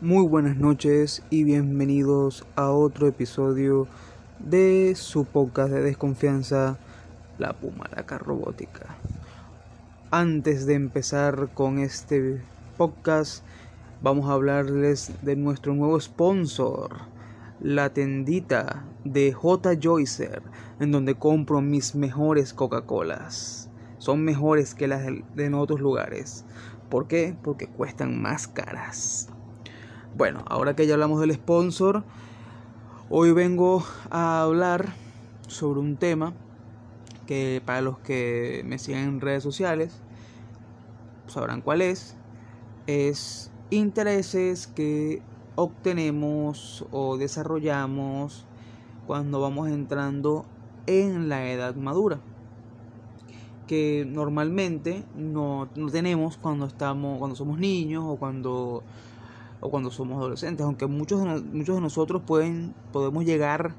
Muy buenas noches y bienvenidos a otro episodio de su podcast de desconfianza, La Pumaraca Robótica. Antes de empezar con este podcast, vamos a hablarles de nuestro nuevo sponsor, la tendita de J. Joycer, en donde compro mis mejores Coca-Colas. Son mejores que las de en otros lugares. ¿Por qué? Porque cuestan más caras. Bueno, ahora que ya hablamos del sponsor, hoy vengo a hablar sobre un tema que para los que me siguen en redes sociales sabrán cuál es. Es intereses que obtenemos o desarrollamos cuando vamos entrando en la edad madura que normalmente no, no, tenemos cuando estamos cuando somos niños o cuando o cuando somos adolescentes aunque muchos de, muchos de nosotros pueden podemos llegar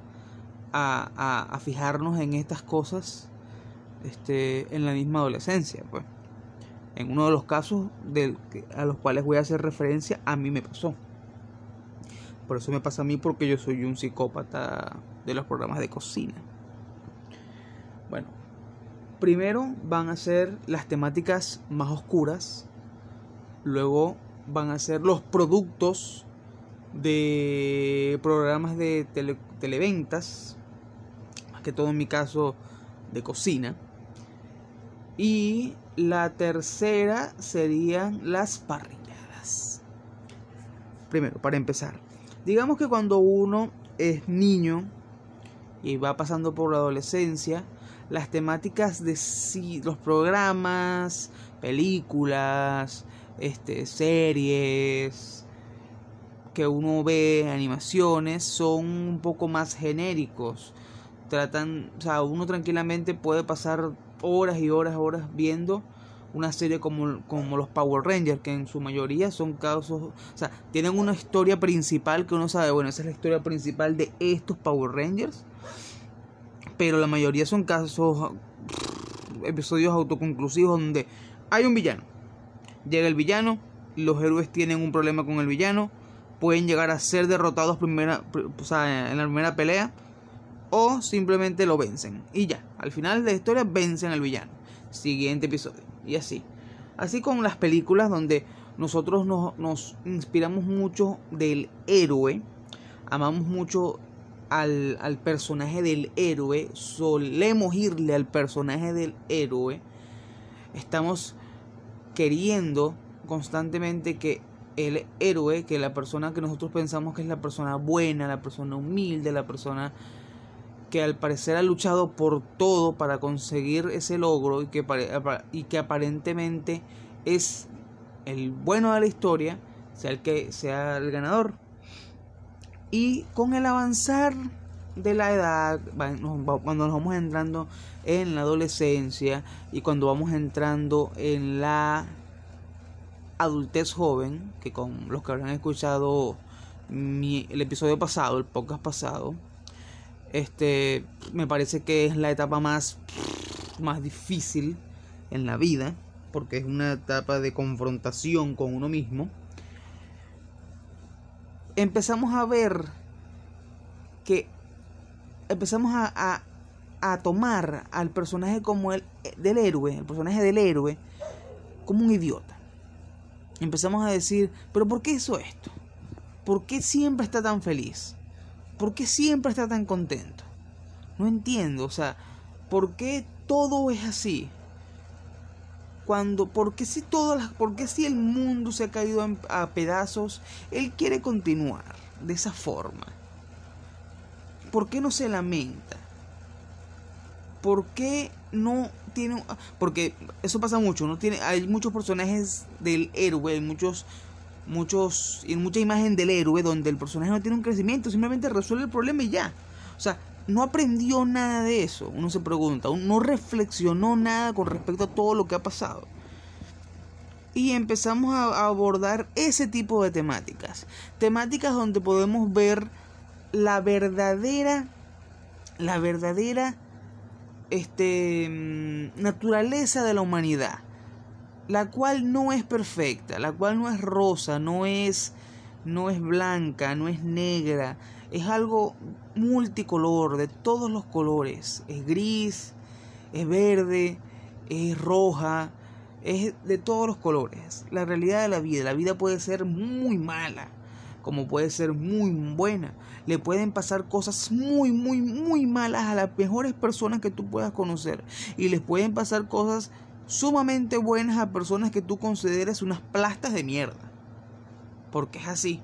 a, a, a fijarnos en estas cosas este, en la misma adolescencia pues en uno de los casos del, a los cuales voy a hacer referencia a mí me pasó por eso me pasa a mí porque yo soy un psicópata de los programas de cocina. Bueno, primero van a ser las temáticas más oscuras, luego van a ser los productos de programas de tele, televentas, más que todo en mi caso de cocina. Y la tercera serían las parrilladas. Primero, para empezar, Digamos que cuando uno es niño y va pasando por la adolescencia, las temáticas de los programas, películas, este, series que uno ve, animaciones, son un poco más genéricos. Tratan, o sea, uno tranquilamente puede pasar horas y horas, horas viendo una serie como, como los Power Rangers, que en su mayoría son casos, o sea, tienen una historia principal que uno sabe, bueno, esa es la historia principal de estos Power Rangers, pero la mayoría son casos, episodios autoconclusivos donde hay un villano, llega el villano, los héroes tienen un problema con el villano, pueden llegar a ser derrotados primera, o sea, en la primera pelea, o simplemente lo vencen, y ya, al final de la historia vencen al villano. Siguiente episodio y así. Así con las películas donde nosotros nos, nos inspiramos mucho del héroe, amamos mucho al, al, personaje del héroe, solemos irle al personaje del héroe, estamos queriendo constantemente que el héroe, que la persona que nosotros pensamos que es la persona buena, la persona humilde, la persona que al parecer ha luchado por todo para conseguir ese logro y que, y que aparentemente es el bueno de la historia, sea el que sea el ganador. Y con el avanzar de la edad, cuando nos vamos entrando en la adolescencia y cuando vamos entrando en la adultez joven, que con los que habrán escuchado el episodio pasado, el podcast pasado, este, me parece que es la etapa más, más difícil en la vida, porque es una etapa de confrontación con uno mismo. Empezamos a ver que empezamos a, a, tomar al personaje como el del héroe, el personaje del héroe, como un idiota. Empezamos a decir, pero ¿por qué hizo esto? ¿Por qué siempre está tan feliz? ¿Por qué siempre está tan contento? No entiendo, o sea, ¿por qué todo es así? Cuando, ¿por qué si todas las, por qué si el mundo se ha caído a pedazos, él quiere continuar de esa forma? ¿Por qué no se lamenta? ¿Por qué no tiene porque eso pasa mucho, no tiene hay muchos personajes del héroe, hay muchos muchos y mucha imagen del héroe donde el personaje no tiene un crecimiento, simplemente resuelve el problema y ya. O sea, no aprendió nada de eso, uno se pregunta, no reflexionó nada con respecto a todo lo que ha pasado. Y empezamos a abordar ese tipo de temáticas, temáticas donde podemos ver la verdadera la verdadera este mm, naturaleza de la humanidad la cual no es perfecta, la cual no es rosa, no es no es blanca, no es negra, es algo multicolor, de todos los colores. Es gris, es verde, es roja, es de todos los colores. La realidad de la vida, la vida puede ser muy mala, como puede ser muy buena. Le pueden pasar cosas muy, muy, muy malas a las mejores personas que tú puedas conocer. Y les pueden pasar cosas sumamente buenas a personas que tú consideres unas plastas de mierda. Porque es así.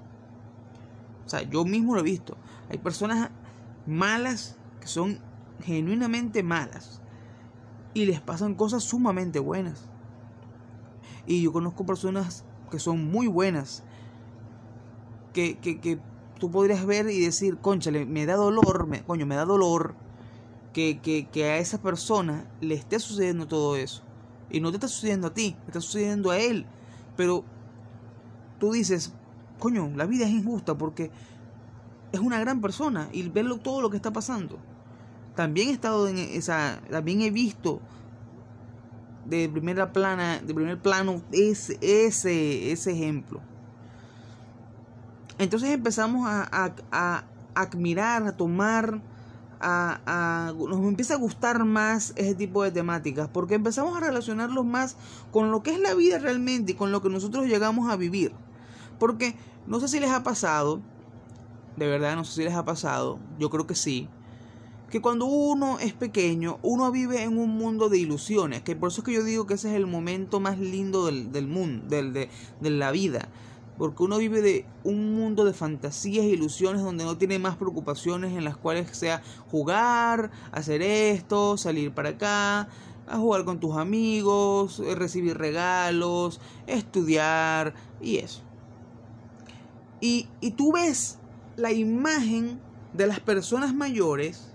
O sea, yo mismo lo he visto. Hay personas malas que son genuinamente malas. Y les pasan cosas sumamente buenas. Y yo conozco personas que son muy buenas. Que, que, que tú podrías ver y decir, conchale, me da dolor, me, coño, me da dolor que, que, que a esa persona le esté sucediendo todo eso. Y no te está sucediendo a ti, está sucediendo a él. Pero tú dices, coño, la vida es injusta porque es una gran persona y verlo todo lo que está pasando. También he estado en esa, también he visto de primera plana, de primer plano ese, ese, ese ejemplo. Entonces empezamos a, admirar, a tomar, a, nos empieza a gustar más ese tipo de temáticas, porque empezamos a relacionarlos más con lo que es la vida realmente y con lo que nosotros llegamos a vivir. Porque no sé si les ha pasado, de verdad no sé si les ha pasado, yo creo que sí, que cuando uno es pequeño, uno vive en un mundo de ilusiones, que por eso es que yo digo que ese es el momento más lindo del, del mundo, del, de, de la vida, porque uno vive de un mundo de fantasías e ilusiones donde no tiene más preocupaciones en las cuales sea jugar, hacer esto, salir para acá, a jugar con tus amigos, recibir regalos, estudiar y eso. Y, y tú ves la imagen de las personas mayores,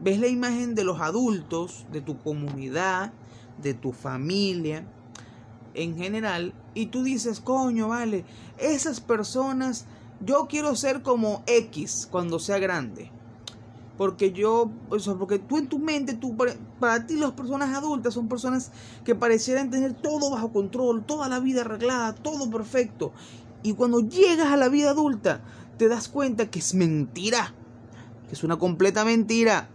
ves la imagen de los adultos, de tu comunidad, de tu familia en general, y tú dices, coño, vale, esas personas, yo quiero ser como X cuando sea grande. Porque yo, o porque tú en tu mente, tú, para, para ti las personas adultas son personas que parecieran tener todo bajo control, toda la vida arreglada, todo perfecto. Y cuando llegas a la vida adulta, te das cuenta que es mentira, que es una completa mentira,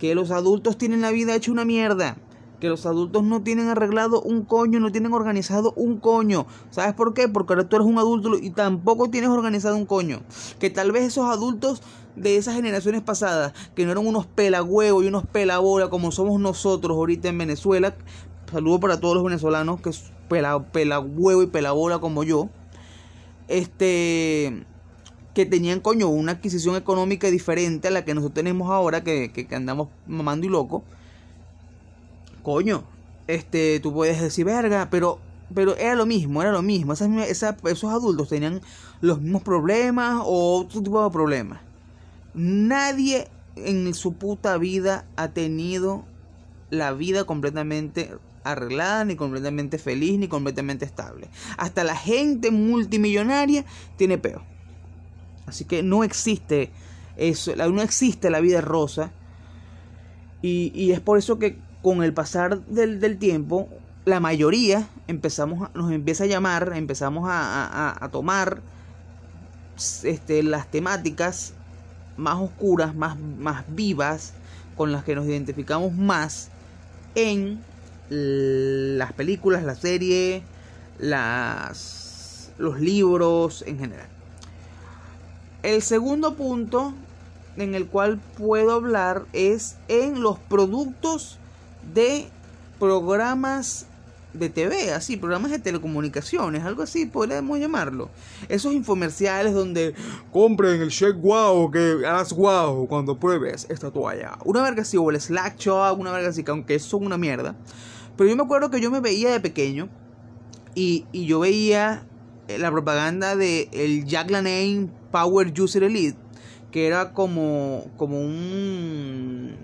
que los adultos tienen la vida hecha una mierda, que los adultos no tienen arreglado un coño, no tienen organizado un coño. ¿Sabes por qué? Porque ahora tú eres un adulto y tampoco tienes organizado un coño. Que tal vez esos adultos de esas generaciones pasadas, que no eran unos pelagüeos y unos pelabola como somos nosotros ahorita en Venezuela, saludo para todos los venezolanos que es pelagüeo y pelabola como yo, este que tenían coño una adquisición económica diferente a la que nosotros tenemos ahora, que, que, que andamos mamando y loco. Coño, este, tú puedes decir verga, pero, pero era lo mismo, era lo mismo. Esas, esos adultos tenían los mismos problemas o otro tipo de problemas. Nadie en su puta vida ha tenido la vida completamente arreglada, ni completamente feliz, ni completamente estable. Hasta la gente multimillonaria tiene peo. Así que no existe eso, no existe la vida rosa. Y es por eso que con el pasar del, del, tiempo, la mayoría empezamos nos empieza a llamar, empezamos a, a, tomar este, las temáticas más oscuras, más, más vivas, con las que nos identificamos más en las películas, la serie, las, los libros en general. El segundo punto en el cual puedo hablar es en los productos de programas de TV, así, programas de telecomunicaciones, algo así podríamos llamarlo. Esos infomerciales donde compren el shake wow, que haz wow cuando pruebes esta toalla. Una verga así, o el slack show, una verga así, que aunque eso es una mierda. Pero yo me acuerdo que yo me veía de pequeño y, y yo veía la propaganda de el Jack Lanane Power User Elite, que era como, como un,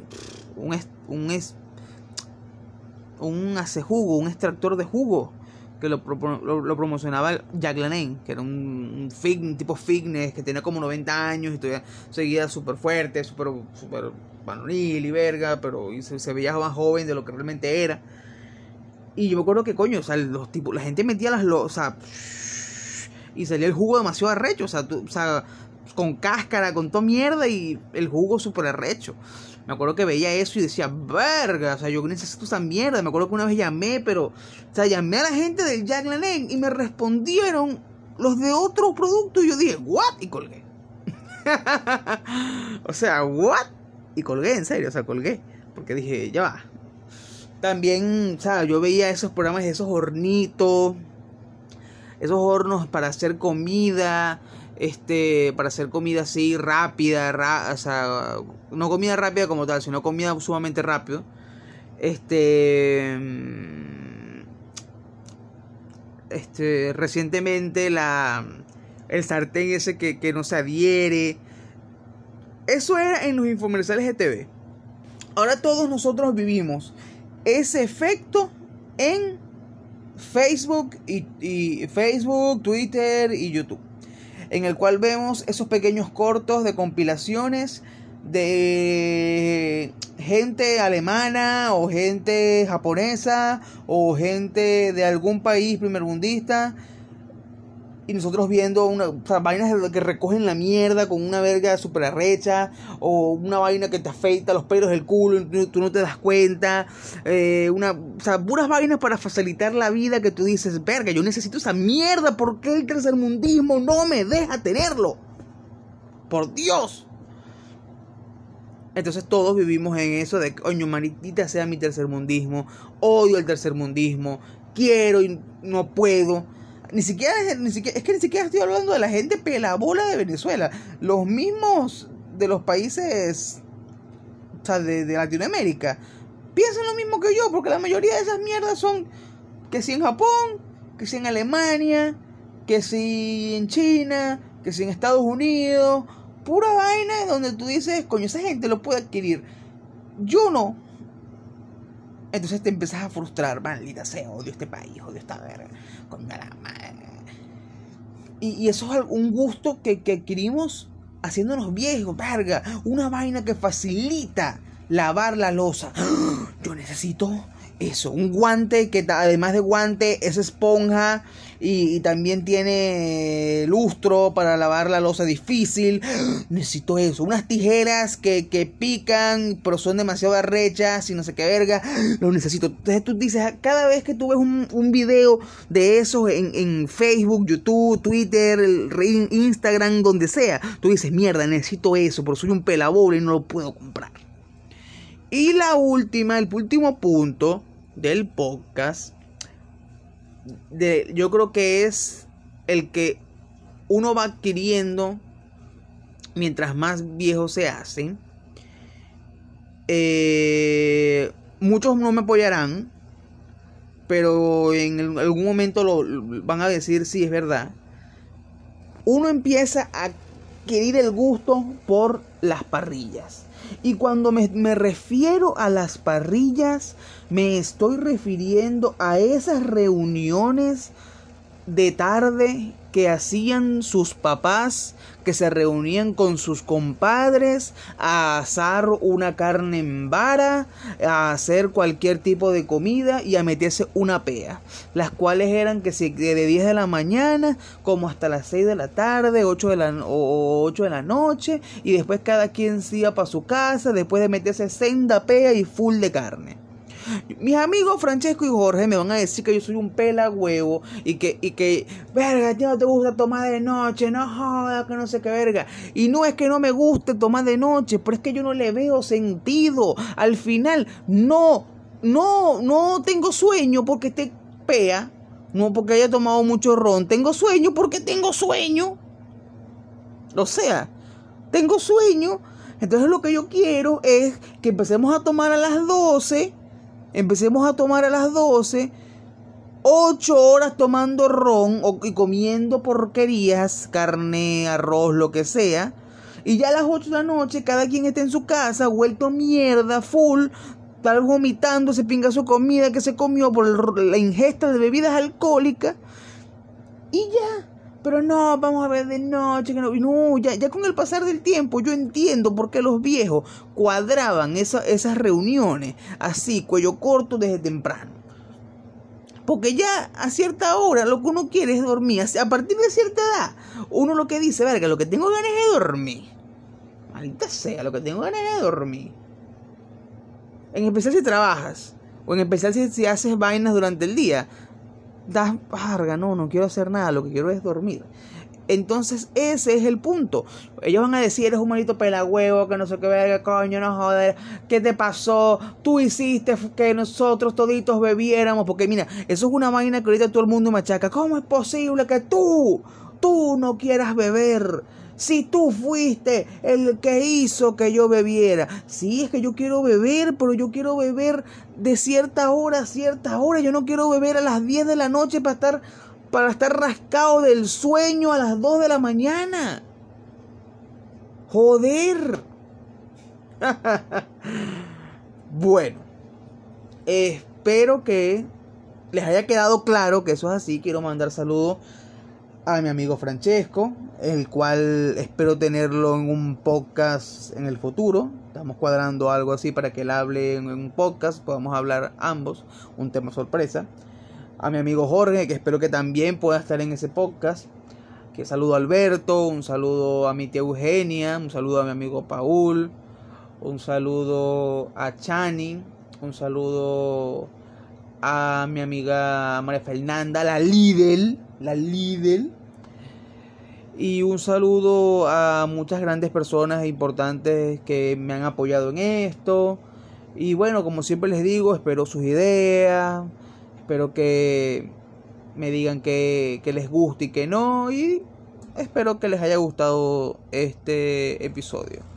un hace jugo, un extractor de jugo que lo, lo, lo promocionaba Jack Lanane, que era un, un, tipo fitness que tenía como 90 años y todavía seguía súper fuerte, súper super varonil y verga, pero se, se, veía más joven de lo que realmente era. Y yo me acuerdo que coño, o sea, los tipos, la gente metía las, o sea, y salía el jugo demasiado arrecho, o sea, o sea con cáscara, con toda mierda y el jugo súper arrecho. Me acuerdo que veía eso y decía, verga, o sea, yo necesito esa mierda. Me acuerdo que una vez llamé, pero, o sea, llamé a la gente del Jack Lalanne y me respondieron los de otro producto y yo dije, what? Y colgué. o sea, what? Y colgué, en serio, o sea, colgué. Porque dije, ya va. También, o sea, yo veía esos programas, esos hornitos, esos hornos para hacer comida, este, para hacer comida así rápida, no comida rápida como tal, sino comida sumamente rápido. Este, mm, este, recientemente la, el sartén ese que, que no se adhiere. Eso era en los infomerciales de TV. Ahora todos nosotros vivimos ese efecto en Facebook y Facebook, Twitter y YouTube en el cual vemos esos pequeños cortos de compilaciones de gente alemana o gente japonesa o gente de algún país primermundista y nosotros viendo una, vainas que recogen la mierda con una verga super arrecha, o una vaina que te afeita los pelos del culo y tú no te das cuenta, eh, una, o sea, puras vainas para facilitar la vida que tú dices, verga, yo necesito esa mierda, ¿por qué el tercermundismo no me deja tenerlo? Por Dios. Entonces todos vivimos en eso de, coño, manitita sea mi tercermundismo, odio el tercermundismo, quiero y no puedo. Ni siquiera, ni siquiera, es que ni siquiera estoy hablando de la gente pelabola de Venezuela. Los mismos de los países o sea, de, Latinoamérica piensan lo mismo que yo, porque la mayoría de esas mierdas son que si en Japón, que si en Alemania, que si en China, que si en Estados Unidos, pura vaina donde tú dices, coño, esa gente lo puede adquirir. Yo no. Entonces te empiezas a frustrar, maldita sea, odio este país, odio esta verga, con la madre. Y, eso es un gusto que, que adquirimos haciéndonos viejos, verga, una vaina que facilita lavar la losa. Yo necesito eso, un guante que además de guante es esponja y, también tiene lustro para lavar la losa difícil. Necesito eso, unas tijeras que, que pican pero son demasiado arrechas y no sé qué verga. Lo necesito. Entonces tú dices, cada vez que tú ves un, un video de esos en, en Facebook, YouTube, Twitter, Instagram, donde sea, tú dices, mierda, necesito eso, pero soy un pelabola y no lo puedo comprar. Y la última, el último punto del podcast, de, yo creo que es el que uno va adquiriendo mientras más viejo se hace. Eh, muchos no me apoyarán, pero en algún momento lo, van a decir si es verdad. Uno empieza a adquirir el gusto por las parrillas. Y cuando me, refiero a las parrillas, me estoy refiriendo a esas reuniones de tarde que hacían sus papás, que se reunían con sus compadres a asar una carne en vara, a hacer cualquier tipo de comida y a meterse una pea. Las cuales eran que si de 10 de la mañana como hasta las 6 de la tarde, 8 de la, o 8 de la noche y después cada quien se iba para su casa después de meterse senda pea y full de carne. Mis amigos Francesco y Jorge me van a decir que yo soy un pela huevo y que, y que, verga, no te gusta tomar de noche, no joda, que no sé qué verga. Y no es que no me guste tomar de noche, pero es que yo no le veo sentido. Al final, no, no, no tengo sueño porque te pea, no porque haya tomado mucho ron. Tengo sueño porque tengo sueño. O sea, tengo sueño. Entonces lo que yo quiero es que empecemos a tomar a las 12 empecemos a tomar a las 12, 8 horas tomando ron y comiendo porquerías, carne, arroz, lo que sea. Y ya a las 8 de la noche cada quien está en su casa, vuelto mierda, full, tal vomitando ese pingazo de comida que se comió por la ingesta de bebidas alcohólicas. Y ya. Pero no, vamos a ver de noche, que no, no ya, ya con el pasar del tiempo yo entiendo por qué los viejos cuadraban esas reuniones así, cuello corto desde temprano. Porque ya a cierta hora lo que uno quiere es dormir. A partir de cierta edad, uno lo que dice, verga, lo que tengo ganas es dormir. Maldita sea, lo que tengo ganas es dormir. En especial si trabajas. O en especial si, si haces vainas durante el día. Das, varga, no, no quiero hacer nada, lo que quiero es dormir. Entonces ese es el punto. Ellos van a decir, eres un malito pelagüevo, que no sé qué verga, coño, no joder, ¿qué te pasó? Tú hiciste que nosotros toditos bebiéramos, porque mira, eso es una vaina que ahorita todo el mundo machaca. ¿Cómo es posible que tú, tú no quieras beber? Si tú fuiste el que hizo que yo bebiera. Sí, es que yo quiero beber, pero yo quiero beber de cierta hora a cierta hora. Yo no quiero beber a las 10 de la noche para estar para estar rascado del sueño a las 2 de la mañana. Joder. bueno, espero que les haya quedado claro que eso es así. Quiero mandar saludos a mi amigo Francesco, el cual espero tenerlo en un podcast en el futuro. Estamos cuadrando algo así para que él hable en un podcast, podamos hablar ambos, un tema sorpresa a mi amigo Jorge, que espero que también pueda estar en ese podcast. Que saludo a Alberto, un saludo a mi tía Eugenia, un saludo a mi amigo Paul, un saludo a Chani, un saludo a mi amiga María Fernanda, la Lidl, la Lidl. Y un saludo a muchas grandes personas importantes que me han apoyado en esto. Y bueno, como siempre les digo, espero sus ideas, Espero que me digan que, les guste y que no. Y espero que les haya gustado este episodio.